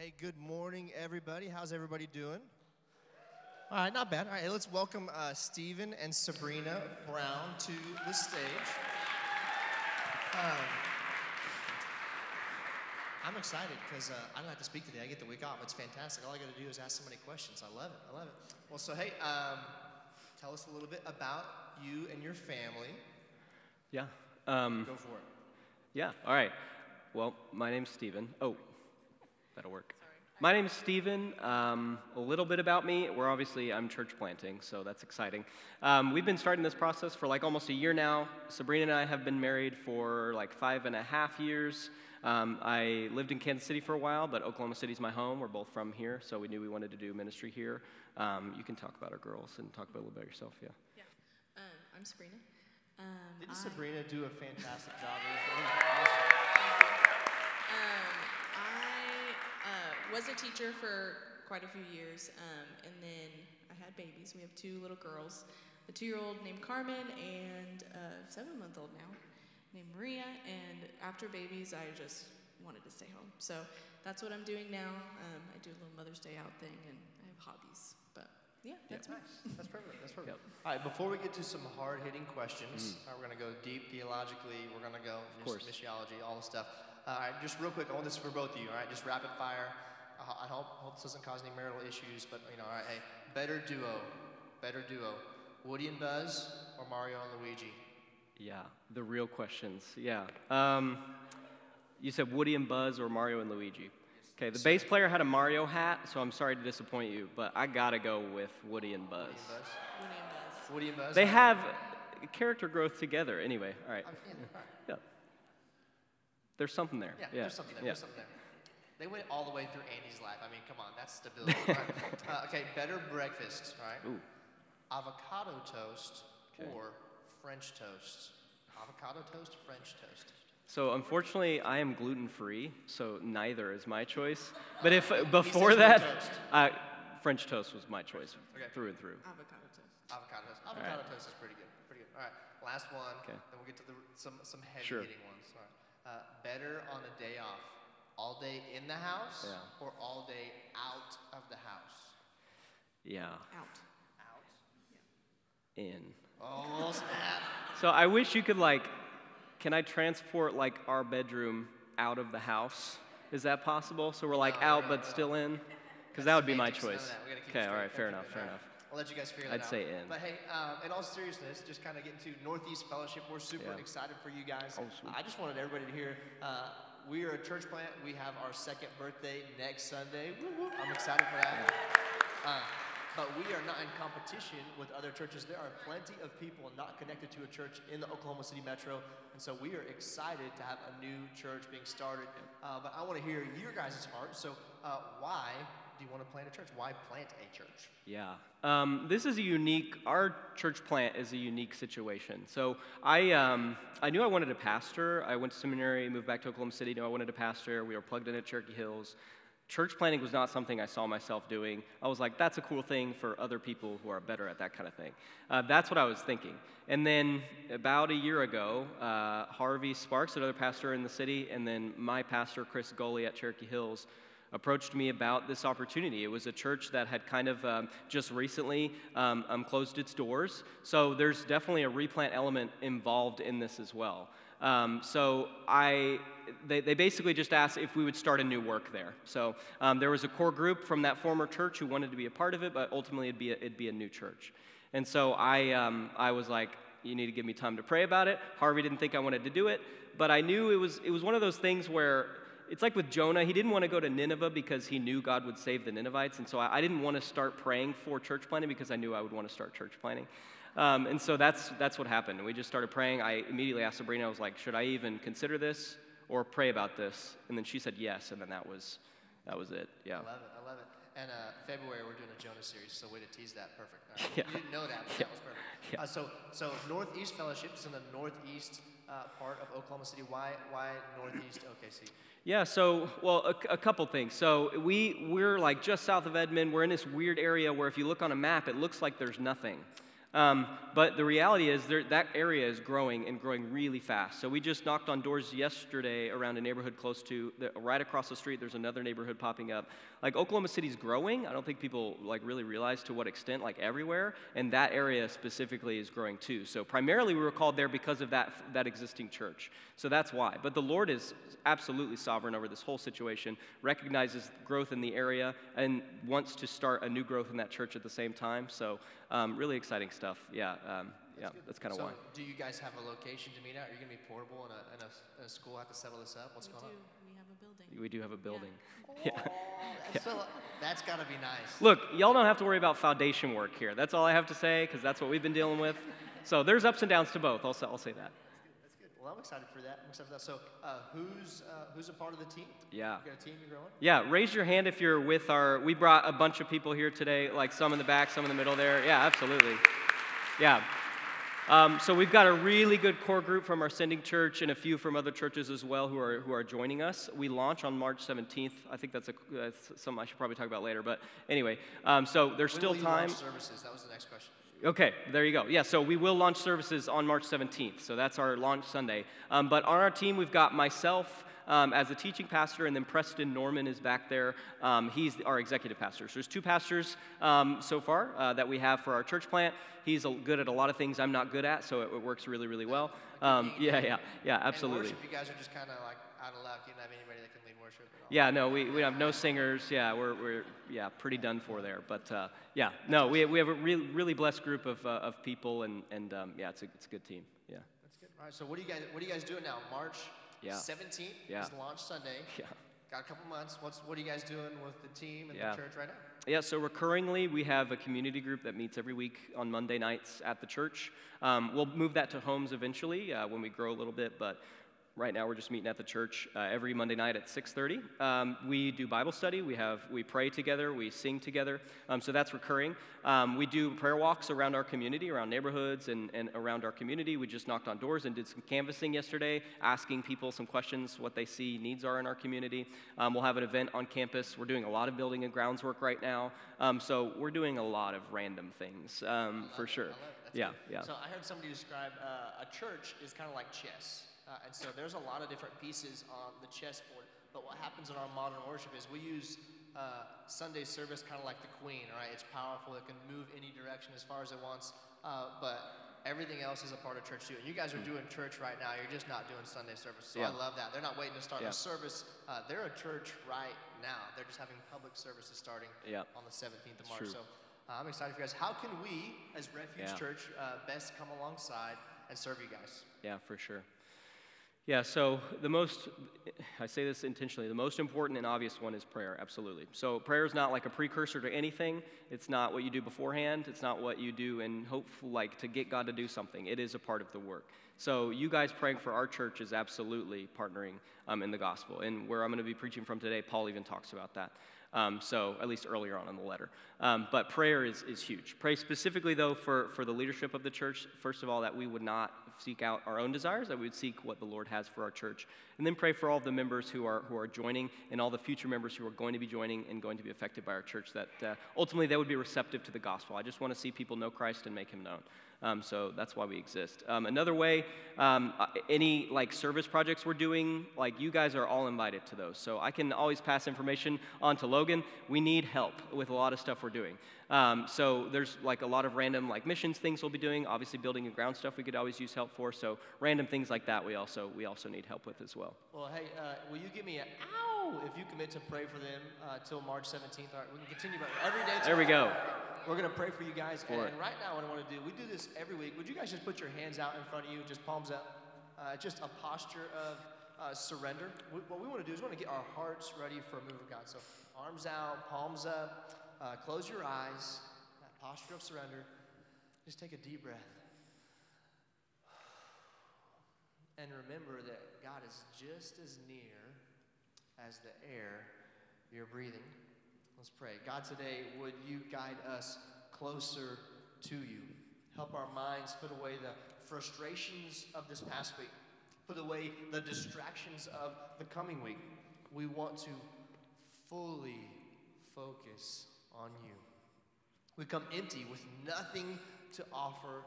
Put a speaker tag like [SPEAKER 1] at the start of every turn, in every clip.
[SPEAKER 1] Hey, good morning, everybody. How's everybody doing? All right, not bad. All right, let's welcome uh, Stephen and Sabrina Brown to the stage. Um, I'm excited because uh, I don't have to speak today. I get the week off. It's fantastic. All I got to do is ask so many questions. I love it. I love it. Well, so hey, um, tell us a little bit about you and your family.
[SPEAKER 2] Yeah. Um,
[SPEAKER 1] Go for it.
[SPEAKER 2] yeah. All right. Well, my name's Stephen. Oh, that'll work. My name's Stephen. Um, a little bit about me. We're obviously, I'm church planting, so that's exciting. Um, we've been starting this process for like almost a year now. Sabrina and I have been married for like five and a half years. Um, I lived in Kansas City for a while, but Oklahoma City's my home. We're both from here, so we knew we wanted to do ministry here. Um, you can talk about our girls and talk about a little bit about yourself, yeah.
[SPEAKER 3] Yeah. Um, I'm Sabrina. Um,
[SPEAKER 1] Didn't
[SPEAKER 3] I,
[SPEAKER 1] Sabrina do a fantastic job?
[SPEAKER 3] Um, I uh, was a teacher for quite a few years, um, and then I had babies. We have two little girls, a two-year-old named Carmen and a seven-month-old now named Maria. And after babies, I just wanted to stay home. So that's what I'm doing now. Um, I do a little Mother's Day out thing, and I have hobbies. But yeah, that's me.
[SPEAKER 1] Nice. That's perfect. That's perfect.
[SPEAKER 2] Yep.
[SPEAKER 1] All right, before we get to some hard hitting questions, uh, we're going to go deep theologically. We're going to go just
[SPEAKER 2] course.
[SPEAKER 1] missiology, all the stuff. All right, just real quick, I want this for both of you. All right, just rapid fire. I, I hope, hope this doesn't cause any marital issues, but you know, all right, hey, better duo, better duo, Woody and Buzz or Mario and Luigi?
[SPEAKER 2] Yeah, the real questions. Yeah. Um, you said Woody and Buzz or Mario and Luigi. Okay, the bass player had a Mario hat, so I'm sorry to disappoint you, but I gotta go with Woody and Buzz.
[SPEAKER 1] Woody and Buzz.
[SPEAKER 3] Woody and Buzz.
[SPEAKER 1] Woody and Buzz.
[SPEAKER 2] They have character growth together. Anyway, all right.
[SPEAKER 1] I mean, yeah, all right.
[SPEAKER 2] Yeah. There's something there.
[SPEAKER 1] Yeah,
[SPEAKER 2] Yeah.
[SPEAKER 1] there's something there.
[SPEAKER 2] Yeah.
[SPEAKER 1] There's something there. They went all the way through Andy's life. I mean, come on, that's stability. All right. uh, okay, better breakfast, right?
[SPEAKER 2] Ooh.
[SPEAKER 1] Avocado toast
[SPEAKER 2] Okay.
[SPEAKER 1] or French toast? Avocado toast, French toast.
[SPEAKER 2] So unfortunately, I am gluten free, so neither is my choice. But if before
[SPEAKER 1] says no
[SPEAKER 2] that,
[SPEAKER 1] toast.
[SPEAKER 2] uh, French toast was my choice
[SPEAKER 1] Okay.
[SPEAKER 2] through and through.
[SPEAKER 3] Avocado toast.
[SPEAKER 1] Avocado toast. Avocado toast is pretty good. Pretty good. All right, last one.
[SPEAKER 2] Okay.
[SPEAKER 1] Then we'll get to the, some, some heavy
[SPEAKER 2] Sure.
[SPEAKER 1] hitting ones. All right. Uh, better on a day off, all day in the house
[SPEAKER 2] Yeah.
[SPEAKER 1] or all day out of the house?
[SPEAKER 2] Yeah,
[SPEAKER 3] Out.
[SPEAKER 1] Out.
[SPEAKER 2] in.
[SPEAKER 1] Oh, snap.
[SPEAKER 2] So I wish you could like, can I transport like our bedroom out of the house? Is that possible? So we're like
[SPEAKER 1] No,
[SPEAKER 2] out
[SPEAKER 1] no,
[SPEAKER 2] but
[SPEAKER 1] no.
[SPEAKER 2] still in? Because that would be my
[SPEAKER 1] semantics, none of
[SPEAKER 2] choice.
[SPEAKER 1] that. We gotta keep it
[SPEAKER 2] Okay, all right, fair enough, fair enough.
[SPEAKER 1] I'll let you guys figure that
[SPEAKER 2] I'd
[SPEAKER 1] out.
[SPEAKER 2] say in.
[SPEAKER 1] But hey, um, in all seriousness, just kind of getting to Northeast Fellowship, we're super
[SPEAKER 2] Yeah.
[SPEAKER 1] excited for you guys.
[SPEAKER 2] Oh.
[SPEAKER 1] I just wanted everybody to hear uh, we are a church plant. We have our second birthday next Sunday. Woo, woo. I'm excited for that. Uh, but we are not in competition with other churches. There are plenty of people not connected to a church in the Oklahoma City metro. And so we are excited to have a new church being started. Uh, but I want to hear your guys' heart. So uh, why do you want to plant a church? Why plant a church?
[SPEAKER 2] Yeah. Um, this is a unique, our church plant is a unique situation. So I, um, I knew I wanted to pastor. I went to seminary, moved back to Oklahoma City, knew I wanted to pastor. We were plugged in at Cherokee Hills. Church planting was not something I saw myself doing. I was like, that's a cool thing for other people who are better at that kind of thing. Uh, that's what I was thinking. And then about a year ago, uh, Harvey Sparks, another pastor in the city, and then my pastor, Chris Goley at Cherokee Hills, approached me about this opportunity. It was a church that had kind of um, just recently um, um, closed its doors. So there's definitely a replant element involved in this as well. Um, so I, they, they basically just asked if we would start a new work there. So um, there was a core group from that former church who wanted to be a part of it, but ultimately it'd be a, it'd be a new church. And so I, um, I was like, you need to give me time to pray about it. Harvey didn't think I wanted to do it, but I knew it was, it was one of those things where it's like with Jonah, he didn't want to go to Nineveh because he knew God would save the Ninevites. And so I, I didn't want to start praying for church planting because I knew I would want to start church planting. Um, and so that's, that's what happened. We just started praying. I immediately asked Sabrina, I was like, should I even consider this or pray about this? And then she said yes. And then that was, that was it. Yeah.
[SPEAKER 1] I love it. I love it. And uh, February we're doing a Jonah series, so way to tease that. Perfect. Right.
[SPEAKER 2] Yeah.
[SPEAKER 1] You didn't know that, but that was perfect.
[SPEAKER 2] Yeah.
[SPEAKER 1] Uh, so, so Northeast Fellowship is in the northeast uh, part of Oklahoma City. Why, why Northeast OKC?
[SPEAKER 2] Yeah, so, well, a, a couple things. So, we, we're like just south of Edmond. We're in this weird area where if you look on a map, it looks like there's nothing. Um, but the reality is there, that area is growing and growing really fast. So we just knocked on doors yesterday around a neighborhood close to, the, right across the street, there's another neighborhood popping up. Like Oklahoma City's growing. I don't think people like really realize to what extent, like everywhere. And that area specifically is growing too. So primarily we were called there because of that, that existing church. So that's why. But the Lord is absolutely sovereign over this whole situation, recognizes growth in the area, and wants to start a new growth in that church at the same time. So um, really exciting stuff. Yeah, um, yeah, that's kind of
[SPEAKER 1] so
[SPEAKER 2] why.
[SPEAKER 1] do you guys have a location to meet at? Are you going to be portable in a, in a, in a school? Have to settle this up? What's
[SPEAKER 3] we
[SPEAKER 1] going
[SPEAKER 3] do.
[SPEAKER 1] on?
[SPEAKER 3] We building.
[SPEAKER 2] We do have a building.
[SPEAKER 1] Yeah, so, that's got to be nice.
[SPEAKER 2] Look, y'all don't have to worry about foundation work here. That's all I have to say because that's what we've been dealing with. So there's ups and downs to both. I'll, say- I'll say that.
[SPEAKER 1] That's good. Well, I'm excited for that. I'm excited for that. So, uh, who's uh, who's a part of the team?
[SPEAKER 2] Yeah.
[SPEAKER 1] You got a team you're growing?
[SPEAKER 2] Yeah, raise your hand if you're with our. We brought a bunch of people here today, like some in the back, some in the middle there. Yeah, absolutely. Yeah. Um, so we've got a really good core group from our sending church and a few from other churches as well who are who are joining us. We launch on March 17th. I think that's a that's something I should probably talk about later. But anyway, um, so there's
[SPEAKER 1] When
[SPEAKER 2] still
[SPEAKER 1] will
[SPEAKER 2] time.
[SPEAKER 1] services. That was the next question.
[SPEAKER 2] Okay, there you go. Yeah, so we will launch services on March 17th. So that's our launch Sunday. Um, but on our team, we've got myself um, as a teaching pastor, and then Preston Norman is back there. Um, he's our executive pastor. So there's two pastors um, so far uh, that we have for our church plant. He's a- good at a lot of things I'm not good at, so it, it works really, really well. Um, yeah, yeah, yeah, absolutely.
[SPEAKER 1] worship, you guys are just kind of like out of luck. You don't have anybody that can lead worship at all.
[SPEAKER 2] Yeah, no, we, we have no singers. Yeah, we're, we're yeah, pretty done for there. But uh, yeah, no, we, we have a really, really blessed group of, uh, of people, and, and um, yeah, it's a, it's a good team. Yeah.
[SPEAKER 1] That's good. All right. So, what do you guys what are you guys doing now? March
[SPEAKER 2] Yeah.
[SPEAKER 1] 17th
[SPEAKER 2] Yeah.
[SPEAKER 1] is launch Sunday.
[SPEAKER 2] Yeah.
[SPEAKER 1] Got a couple months. What's what are you guys doing with the team and
[SPEAKER 2] Yeah.
[SPEAKER 1] the church right now?
[SPEAKER 2] Yeah, so recurringly, we have a community group that meets every week on Monday nights at the church. Um, we'll move that to homes eventually uh, when we grow a little bit, but right now we're just meeting at the church uh, every Monday night at 6:30. Um, we do Bible study. We have we pray together. We sing together. Um, so that's recurring. Um, we do prayer walks around our community, around neighborhoods, and, and around our community. We just knocked on doors and did some canvassing yesterday, asking people some questions, what they see needs are in our community. Um, we'll have an event on campus. We're doing a lot of building and grounds work right now. Um, so we're doing a lot of random things um, for sure.
[SPEAKER 1] I love it. That's
[SPEAKER 2] Yeah,
[SPEAKER 1] good.
[SPEAKER 2] yeah.
[SPEAKER 1] So I heard somebody describe uh, a church is kind of like chess, uh, and so there's a lot of different pieces on the chessboard. But what happens in our modern worship is we use uh, Sunday service kind of like the queen, right? It's powerful. It can move any direction as far as it wants. Uh, but everything else is a part of church too. And you guys are doing church right now. You're just not doing Sunday service. So I love that. They're not waiting to start
[SPEAKER 2] Yeah.
[SPEAKER 1] a service. Uh, they're a church right now. They're just having public services starting
[SPEAKER 2] Yeah.
[SPEAKER 1] on the 17th of March. So uh, I'm excited for you guys. How can we, as Refuge
[SPEAKER 2] Yeah.
[SPEAKER 1] Church, uh, best come alongside and serve you guys?
[SPEAKER 2] Yeah, for sure. Yeah, so the most, I say this intentionally, the most important and obvious one is prayer, absolutely. So prayer is not like a precursor to anything. It's not what you do beforehand. It's not what you do in hope, like to get God to do something. It is a part of the work. So you guys praying for our church is absolutely partnering um, in the gospel. And where I'm going to be preaching from today, Paul even talks about that. Um, so at least earlier on in the letter. Um, but prayer is, is huge. Pray specifically, though, for, for the leadership of the church. First of all, that we would not seek out our own desires, that we would seek what the Lord has for our church. And then pray for all the members who are, who are joining and all the future members who are going to be joining and going to be affected by our church, that uh, ultimately they would be receptive to the gospel. I just want to see people know Christ and make him known. Um, so that's why we exist. Um, another way, um, uh, any like service projects we're doing, like you guys are all invited to those. So I can always pass information on to Logan. We need help with a lot of stuff we're doing. Um, so there's like a lot of random like missions things we'll be doing. Obviously, building and ground stuff we could always use help for. So random things like that we also we also need help with as well.
[SPEAKER 1] Well, hey, uh, will you give me an ow if you commit to pray for them uh, till March 17th? All right, we can continue, but every day.
[SPEAKER 2] There we go.
[SPEAKER 1] We're going to pray for you guys.
[SPEAKER 2] For
[SPEAKER 1] and, right now, what I want to do, we do this every week. Would you guys just put your hands out in front of you, just palms up? Uh, just a posture of uh, surrender. We, what we want to do is we want to get our hearts ready for a move of God. So, arms out, palms up, uh, close your eyes, that posture of surrender. Just take a deep breath. And remember that God is just as near as the air you're breathing. Let's pray. God, today, would you guide us closer to you? Help our minds put away the frustrations of this past week, put away the distractions of the coming week. We want to fully focus on you. We come empty with nothing to offer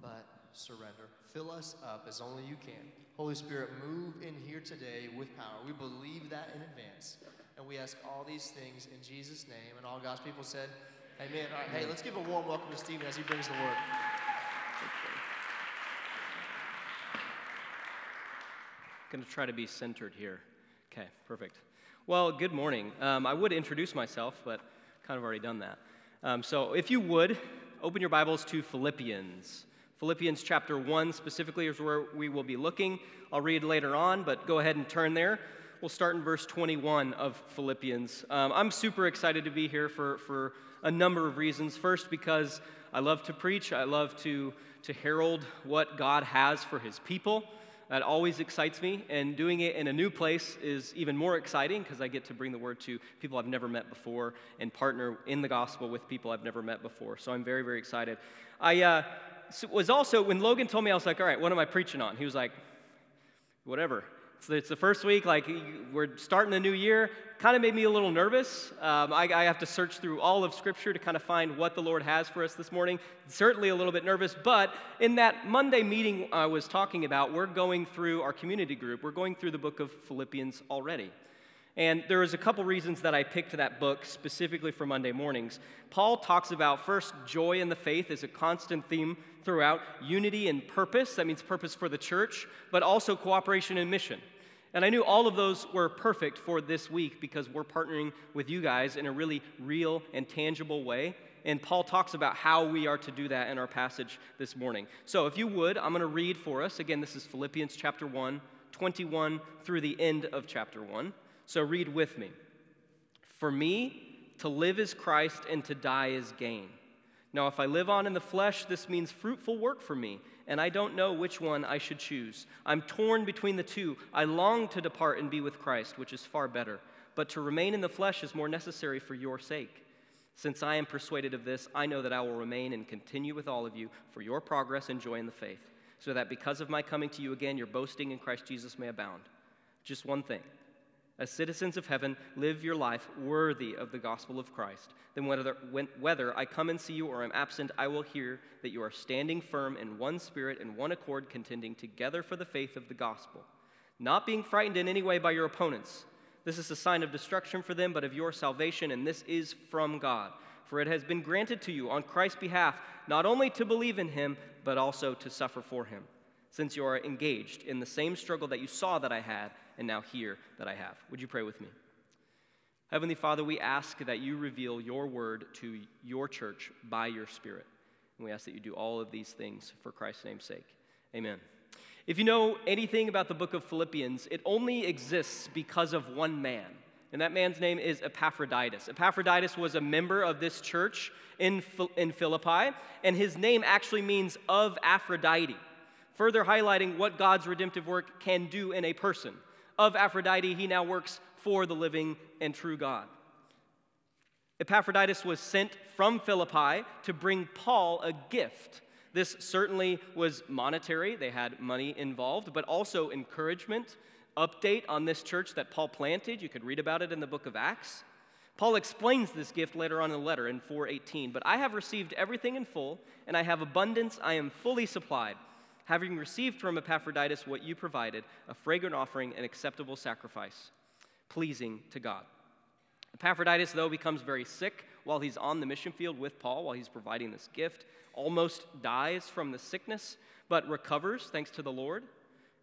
[SPEAKER 1] but surrender. Fill us up as only you can. Holy Spirit, move in here today with power. We believe that in advance. And we ask all these things in Jesus' name. And all God's people said, Amen. All right, hey, let's give a warm welcome to Stephen as he brings the word.
[SPEAKER 2] Going to try to be centered here. Okay, perfect. Well, good morning. Um, I would introduce myself, but kind of already done that. Um, so, if you would, open your Bibles to Philippians. Philippians chapter 1 specifically is where we will be looking. I'll read later on, but go ahead and turn there. We'll start in verse 21 of Philippians. Um, I'm super excited to be here for, for a number of reasons. First, because I love to preach, I love to, to herald what God has for his people. That always excites me, and doing it in a new place is even more exciting because I get to bring the word to people I've never met before and partner in the gospel with people I've never met before. So I'm very, very excited. I uh, was also, when Logan told me, I was like, all right, what am I preaching on? He was like, whatever. So it's the first week, like we're starting the new year. Kind of made me a little nervous. Um, I, I, have to search through all of Scripture to kind of find what the Lord has for us this morning. Certainly a little bit nervous, but in that Monday meeting I was talking about, we're going through our community group. We're going through the book of Philippians already. And there was a couple reasons that I picked that book specifically for Monday mornings. Paul talks about first joy in the faith is a constant theme throughout, unity and purpose, that means purpose for the church, but also cooperation and mission. And I knew all of those were perfect for this week because we're partnering with you guys in a really real and tangible way. And Paul talks about how we are to do that in our passage this morning. So if you would, I'm going to read for us. Again, this is Philippians chapter 1, 21 through the end of chapter 1. So read with me. For me, to live is Christ and to die is gain. Now, if I live on in the flesh, this means fruitful work for me, and I don't know which one I should choose. I'm torn between the two. I long to depart and be with Christ, which is far better, but to remain in the flesh is more necessary for your sake. Since I am persuaded of this, I know that I will remain and continue with all of you for your progress and joy in the faith, so that because of my coming to you again, your boasting in Christ Jesus may abound. Just one thing. As citizens of heaven, live your life worthy of the gospel of Christ. Then, whether, when, whether I come and see you or am absent, I will hear that you are standing firm in one spirit and one accord, contending together for the faith of the gospel, not being frightened in any way by your opponents. This is a sign of destruction for them, but of your salvation, and this is from God. For it has been granted to you on Christ's behalf not only to believe in him, but also to suffer for him, since you are engaged in the same struggle that you saw that I had and now hear that I have. Would you pray with me? Heavenly Father, we ask that you reveal your word to your church by your Spirit. And we ask that you do all of these things for Christ's name's sake. Amen. If you know anything about the book of Philippians, it only exists because of one man. And that man's name is Epaphroditus. Epaphroditus was a member of this church in, in Philippi, and his name actually means of Aphrodite, further highlighting what God's redemptive work can do in a person of Aphrodite, he now works for the living and true God. Epaphroditus was sent from Philippi to bring Paul a gift. This certainly was monetary, they had money involved, but also encouragement, update on this church that Paul planted. You could read about it in the book of Acts. Paul explains this gift later on in the letter in 418. But I have received everything in full, and I have abundance, I am fully supplied having received from Epaphroditus what you provided, a fragrant offering, an acceptable sacrifice, pleasing to God. Epaphroditus, though, becomes very sick while he's on the mission field with Paul, while he's providing this gift, almost dies from the sickness, but recovers thanks to the Lord.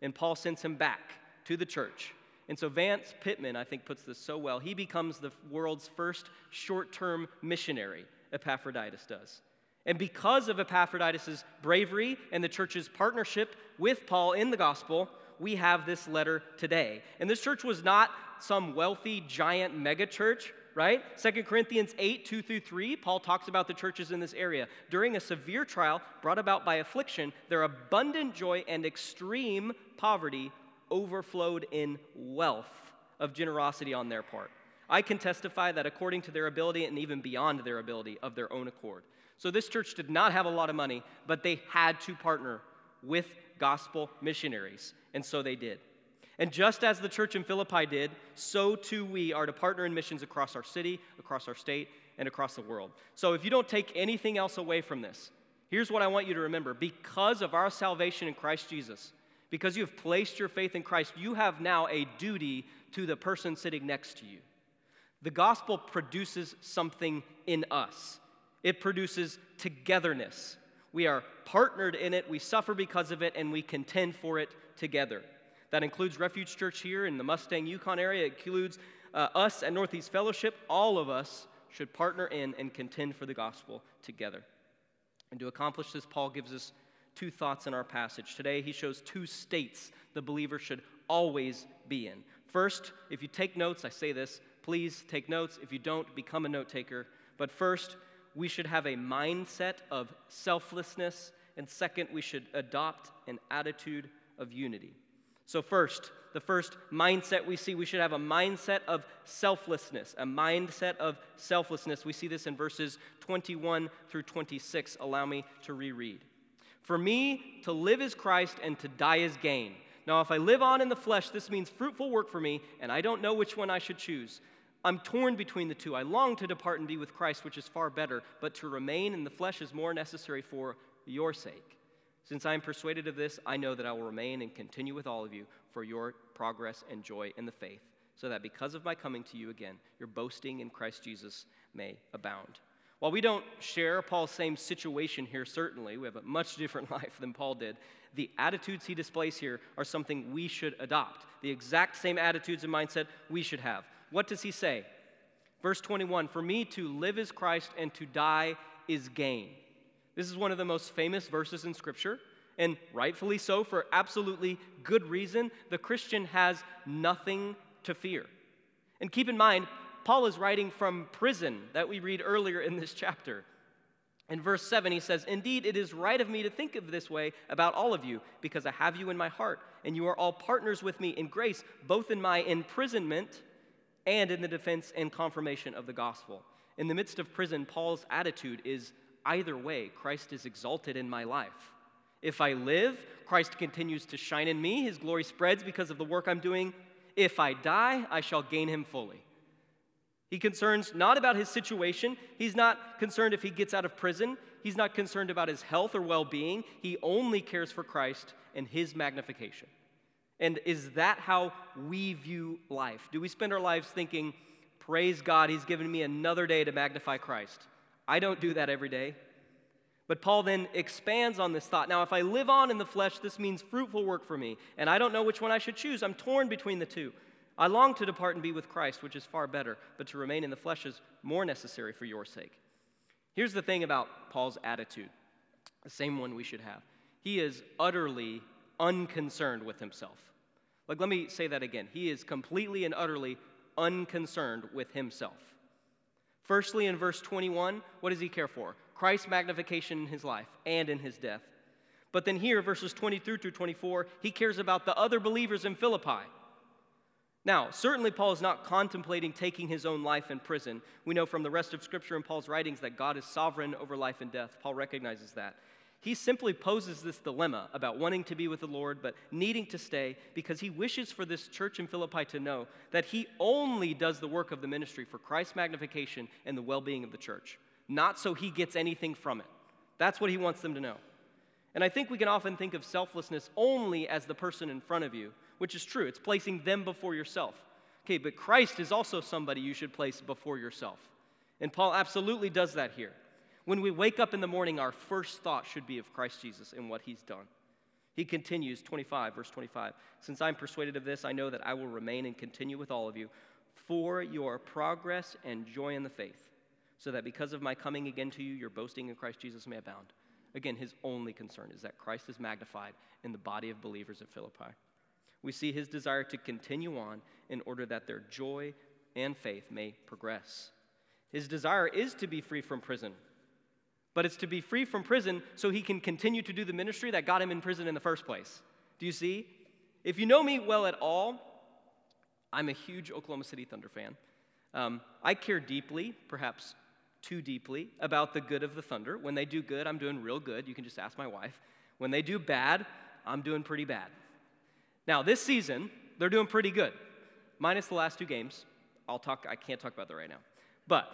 [SPEAKER 2] And Paul sends him back to the church. And so Vance Pitman, I think, puts this so well. He becomes the world's first short term missionary, Epaphroditus does. And because of Epaphroditus' bravery and the church's partnership with Paul in the gospel, we have this letter today. And this church was not some wealthy giant megachurch, right? 2 Corinthians 8, 2 through 3, Paul talks about the churches in this area. During a severe trial brought about by affliction, their abundant joy and extreme poverty overflowed in wealth of generosity on their part. I can testify that according to their ability and even beyond their ability of their own accord. So this church did not have a lot of money, but they had to partner with gospel missionaries, and so they did. And just as the church in Philippi did, so too we are to partner in missions across our city, across our state, and across the world. So if you don't take anything else away from this, Here's what I want you to remember because of our salvation in Christ Jesus, because you have placed your faith in Christ, you have now a duty to the person sitting next to you. The gospel produces something in us, it produces togetherness. We are partnered in it, we suffer because of it, and we contend for it together. That includes Refuge Church here in the Mustang Yukon area. It includes uh, us at Northeast Fellowship. All of us should partner in and contend for the gospel together. And to accomplish this, Paul gives us two thoughts in our passage. Today, he shows two states the believer should always be in. First, if you take notes, I say this, please take notes. If you don't, become a note taker. But first, we should have a mindset of selflessness. And second, we should adopt an attitude of unity. So, first, the first mindset we see, we should have a mindset of selflessness, a mindset of selflessness. We see this in verses 21 through 26. Allow me to reread. For me, to live is Christ and to die is gain. Now, if I live on in the flesh, this means fruitful work for me, and I don't know which one I should choose. I'm torn between the two. I long to depart and be with Christ, which is far better, but to remain in the flesh is more necessary for your sake. Since I am persuaded of this, I know that I will remain and continue with all of you for your progress and joy in the faith, so that because of my coming to you again, your boasting in Christ Jesus may abound. While we don't share Paul's same situation here, certainly, we have a much different life than Paul did. The attitudes he displays here are something we should adopt. The exact same attitudes and mindset we should have. What does he say? Verse 21 For me to live is Christ and to die is gain. This is one of the most famous verses in Scripture, and rightfully so, for absolutely good reason. The Christian has nothing to fear. And keep in mind, Paul is writing from prison that we read earlier in this chapter. In verse 7, he says, Indeed, it is right of me to think of this way about all of you, because I have you in my heart, and you are all partners with me in grace, both in my imprisonment and in the defense and confirmation of the gospel. In the midst of prison, Paul's attitude is either way, Christ is exalted in my life. If I live, Christ continues to shine in me, his glory spreads because of the work I'm doing. If I die, I shall gain him fully. He concerns not about his situation. He's not concerned if he gets out of prison. He's not concerned about his health or well being. He only cares for Christ and his magnification. And is that how we view life? Do we spend our lives thinking, praise God, He's given me another day to magnify Christ? I don't do that every day. But Paul then expands on this thought. Now, if I live on in the flesh, this means fruitful work for me, and I don't know which one I should choose. I'm torn between the two. I long to depart and be with Christ, which is far better, but to remain in the flesh is more necessary for your sake. Here's the thing about Paul's attitude the same one we should have. He is utterly unconcerned with himself. Like, let me say that again. He is completely and utterly unconcerned with himself. Firstly, in verse 21, what does he care for? Christ's magnification in his life and in his death. But then here, verses 23 through 24, he cares about the other believers in Philippi. Now, certainly Paul is not contemplating taking his own life in prison. We know from the rest of Scripture and Paul's writings that God is sovereign over life and death. Paul recognizes that. He simply poses this dilemma about wanting to be with the Lord but needing to stay because he wishes for this church in Philippi to know that he only does the work of the ministry for Christ's magnification and the well being of the church, not so he gets anything from it. That's what he wants them to know. And I think we can often think of selflessness only as the person in front of you, which is true. It's placing them before yourself. Okay, but Christ is also somebody you should place before yourself. And Paul absolutely does that here. When we wake up in the morning, our first thought should be of Christ Jesus and what he's done. He continues, 25, verse 25. Since I'm persuaded of this, I know that I will remain and continue with all of you for your progress and joy in the faith, so that because of my coming again to you, your boasting in Christ Jesus may abound. Again, his only concern is that Christ is magnified in the body of believers at Philippi. We see his desire to continue on in order that their joy and faith may progress. His desire is to be free from prison, but it's to be free from prison so he can continue to do the ministry that got him in prison in the first place. Do you see? If you know me well at all, I'm a huge Oklahoma City Thunder fan. Um, I care deeply, perhaps too deeply, about the good of the Thunder. When they do good, I'm doing real good. You can just ask my wife. When they do bad, I'm doing pretty bad. Now, this season, they're doing pretty good, minus the last two games. I'll talk, I can't talk about that right now. But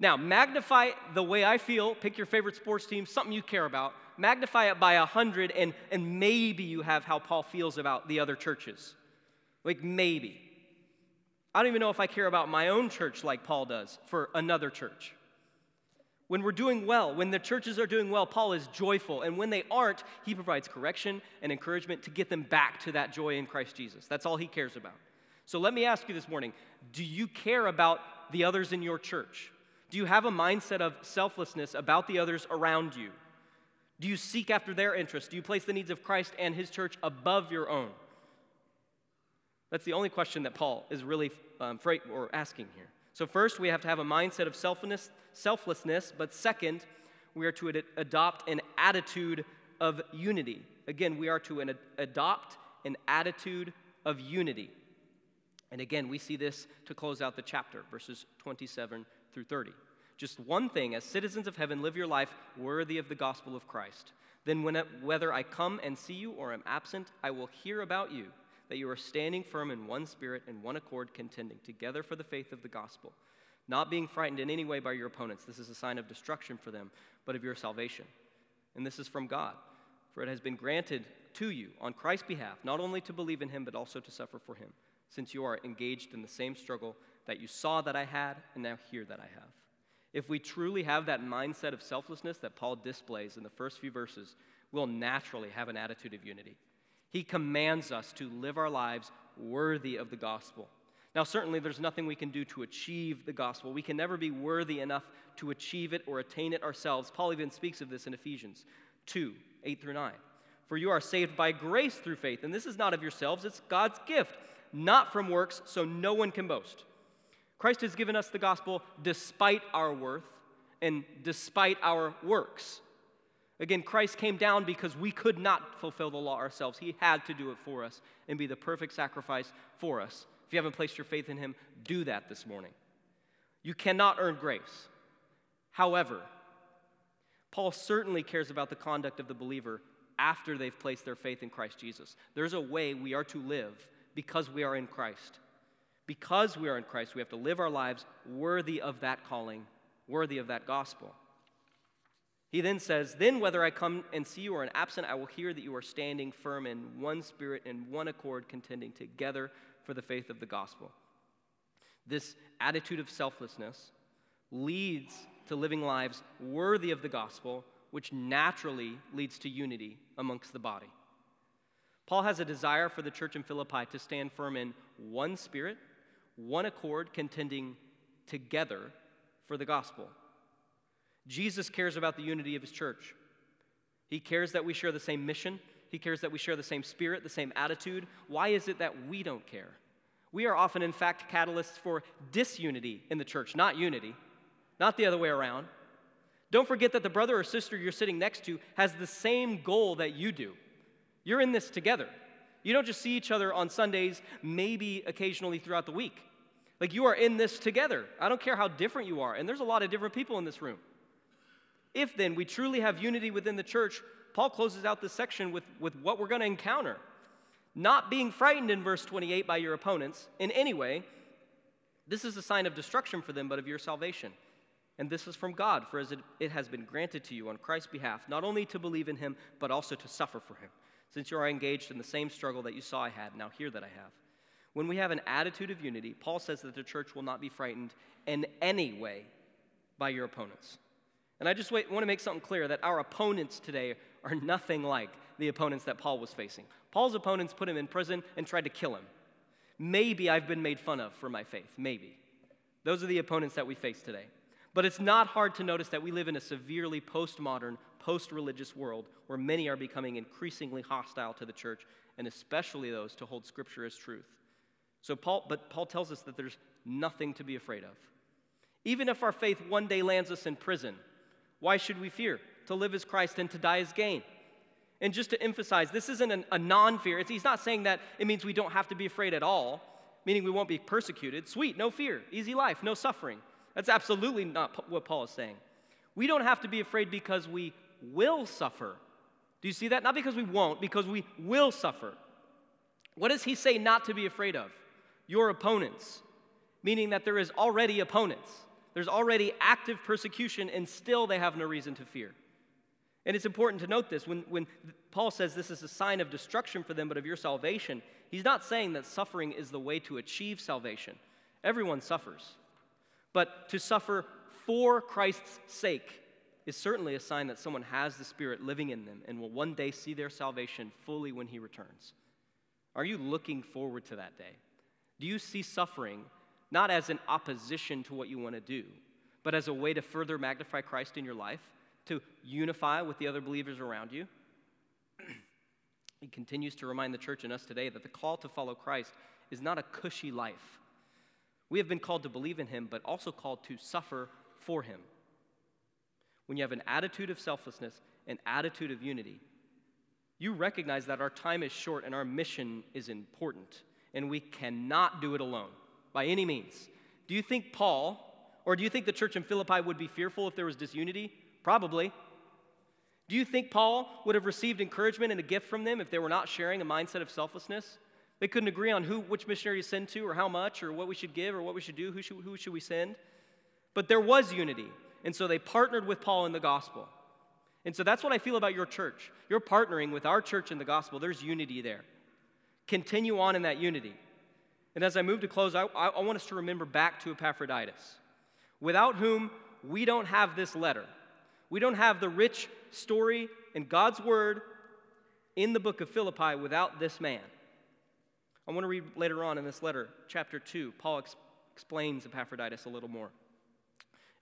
[SPEAKER 2] Now, magnify the way I feel, pick your favorite sports team, something you care about, magnify it by a hundred, and, and maybe you have how Paul feels about the other churches. Like, maybe. I don't even know if I care about my own church like Paul does for another church. When we're doing well, when the churches are doing well, Paul is joyful. And when they aren't, he provides correction and encouragement to get them back to that joy in Christ Jesus. That's all he cares about. So let me ask you this morning do you care about the others in your church? Do you have a mindset of selflessness about the others around you? Do you seek after their interests? Do you place the needs of Christ and his church above your own? That's the only question that Paul is really um, freight, or asking here. So, first, we have to have a mindset of selflessness, selflessness, but second, we are to ad- adopt an attitude of unity. Again, we are to an, adopt an attitude of unity. And again, we see this to close out the chapter, verses 27 through 30. Just one thing as citizens of heaven, live your life worthy of the gospel of Christ. Then, when, whether I come and see you or am absent, I will hear about you that you are standing firm in one spirit and one accord, contending together for the faith of the gospel, not being frightened in any way by your opponents. This is a sign of destruction for them, but of your salvation. And this is from God, for it has been granted to you on Christ's behalf, not only to believe in him, but also to suffer for him, since you are engaged in the same struggle that you saw that I had and now hear that I have. If we truly have that mindset of selflessness that Paul displays in the first few verses, we'll naturally have an attitude of unity. He commands us to live our lives worthy of the gospel. Now, certainly, there's nothing we can do to achieve the gospel. We can never be worthy enough to achieve it or attain it ourselves. Paul even speaks of this in Ephesians 2 8 through 9. For you are saved by grace through faith, and this is not of yourselves, it's God's gift, not from works, so no one can boast. Christ has given us the gospel despite our worth and despite our works. Again, Christ came down because we could not fulfill the law ourselves. He had to do it for us and be the perfect sacrifice for us. If you haven't placed your faith in Him, do that this morning. You cannot earn grace. However, Paul certainly cares about the conduct of the believer after they've placed their faith in Christ Jesus. There's a way we are to live because we are in Christ. Because we are in Christ, we have to live our lives worthy of that calling, worthy of that gospel. He then says, Then whether I come and see you or am absent, I will hear that you are standing firm in one spirit and one accord, contending together for the faith of the gospel. This attitude of selflessness leads to living lives worthy of the gospel, which naturally leads to unity amongst the body. Paul has a desire for the church in Philippi to stand firm in one spirit, one accord, contending together for the gospel. Jesus cares about the unity of his church. He cares that we share the same mission. He cares that we share the same spirit, the same attitude. Why is it that we don't care? We are often, in fact, catalysts for disunity in the church, not unity, not the other way around. Don't forget that the brother or sister you're sitting next to has the same goal that you do. You're in this together. You don't just see each other on Sundays, maybe occasionally throughout the week. Like you are in this together. I don't care how different you are. And there's a lot of different people in this room. If then we truly have unity within the church, Paul closes out this section with, with what we're going to encounter. Not being frightened in verse 28 by your opponents in any way, this is a sign of destruction for them, but of your salvation. And this is from God, for as it, it has been granted to you on Christ's behalf, not only to believe in him, but also to suffer for him, since you are engaged in the same struggle that you saw I had, now hear that I have. When we have an attitude of unity, Paul says that the church will not be frightened in any way by your opponents. And I just wait, want to make something clear that our opponents today are nothing like the opponents that Paul was facing. Paul's opponents put him in prison and tried to kill him. Maybe I've been made fun of for my faith. Maybe. Those are the opponents that we face today. But it's not hard to notice that we live in a severely postmodern, post religious world where many are becoming increasingly hostile to the church, and especially those to hold Scripture as truth. So, Paul, but Paul tells us that there's nothing to be afraid of. Even if our faith one day lands us in prison, why should we fear? To live as Christ and to die as gain. And just to emphasize, this isn't an, a non fear. He's not saying that it means we don't have to be afraid at all, meaning we won't be persecuted. Sweet, no fear, easy life, no suffering. That's absolutely not what Paul is saying. We don't have to be afraid because we will suffer. Do you see that? Not because we won't, because we will suffer. What does he say not to be afraid of? Your opponents, meaning that there is already opponents. There's already active persecution, and still they have no reason to fear. And it's important to note this when, when Paul says this is a sign of destruction for them, but of your salvation, he's not saying that suffering is the way to achieve salvation. Everyone suffers. But to suffer for Christ's sake is certainly a sign that someone has the Spirit living in them and will one day see their salvation fully when he returns. Are you looking forward to that day? Do you see suffering not as an opposition to what you want to do, but as a way to further magnify Christ in your life, to unify with the other believers around you? he continues to remind the church and us today that the call to follow Christ is not a cushy life. We have been called to believe in him, but also called to suffer for him. When you have an attitude of selflessness, an attitude of unity, you recognize that our time is short and our mission is important, and we cannot do it alone by any means. Do you think Paul, or do you think the church in Philippi would be fearful if there was disunity? Probably. Do you think Paul would have received encouragement and a gift from them if they were not sharing a mindset of selflessness? They couldn't agree on who, which missionary to send to, or how much, or what we should give, or what we should do, who should, who should we send. But there was unity, and so they partnered with Paul in the gospel. And so that's what I feel about your church. You're partnering with our church in the gospel. There's unity there. Continue on in that unity. And as I move to close, I, I, want us to remember back to Epaphroditus, without whom we don't have this letter. We don't have the rich story and God's word in the book of Philippi without this man. I want to read later on in this letter, chapter 2. Paul ex- explains Epaphroditus a little more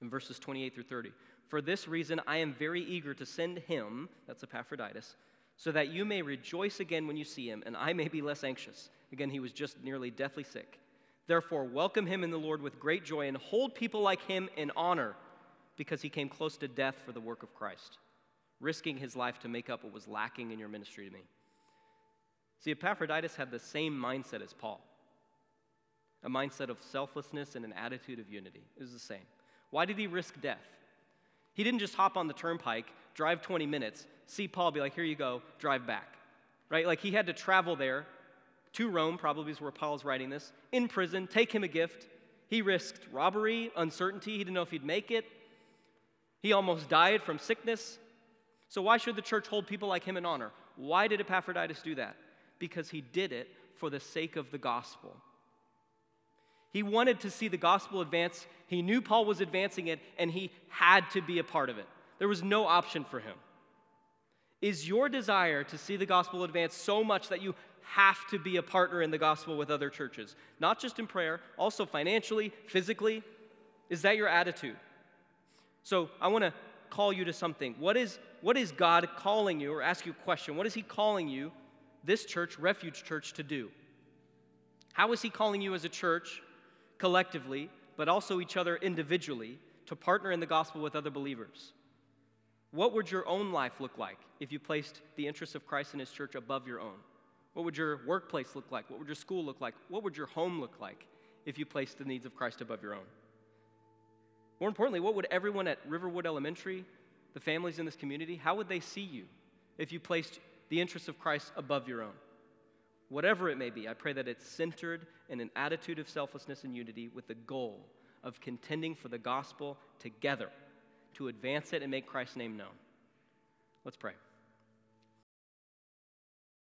[SPEAKER 2] in verses 28 through 30. For this reason, I am very eager to send him, that's Epaphroditus, so that you may rejoice again when you see him, and I may be less anxious. Again, he was just nearly deathly sick. Therefore, welcome him in the Lord with great joy and hold people like him in honor because he came close to death for the work of Christ, risking his life to make up what was lacking in your ministry to me. See, Epaphroditus had the same mindset as Paul a mindset of selflessness and an attitude of unity. It was the same. Why did he risk death? He didn't just hop on the turnpike, drive 20 minutes, see Paul, be like, here you go, drive back. Right? Like he had to travel there to Rome, probably is where Paul's writing this, in prison, take him a gift. He risked robbery, uncertainty. He didn't know if he'd make it. He almost died from sickness. So, why should the church hold people like him in honor? Why did Epaphroditus do that? Because he did it for the sake of the gospel. He wanted to see the gospel advance. He knew Paul was advancing it, and he had to be a part of it. There was no option for him. Is your desire to see the gospel advance so much that you have to be a partner in the gospel with other churches, not just in prayer, also financially, physically. Is that your attitude? So I want to call you to something. What is, what is God calling you, or ask you a question? What is He calling you, this church, Refuge Church, to do? How is He calling you as a church, collectively, but also each other individually, to partner in the gospel with other believers? What would your own life look like if you placed the interests of Christ and His church above your own? What would your workplace look like? What would your school look like? What would your home look like if you placed the needs of Christ above your own? More importantly, what would everyone at Riverwood Elementary, the families in this community, how would they see you if you placed the interests of Christ above your own? Whatever it may be, I pray that it's centered in an attitude of selflessness and unity with the goal of contending for the gospel together to advance it and make Christ's name known. Let's pray.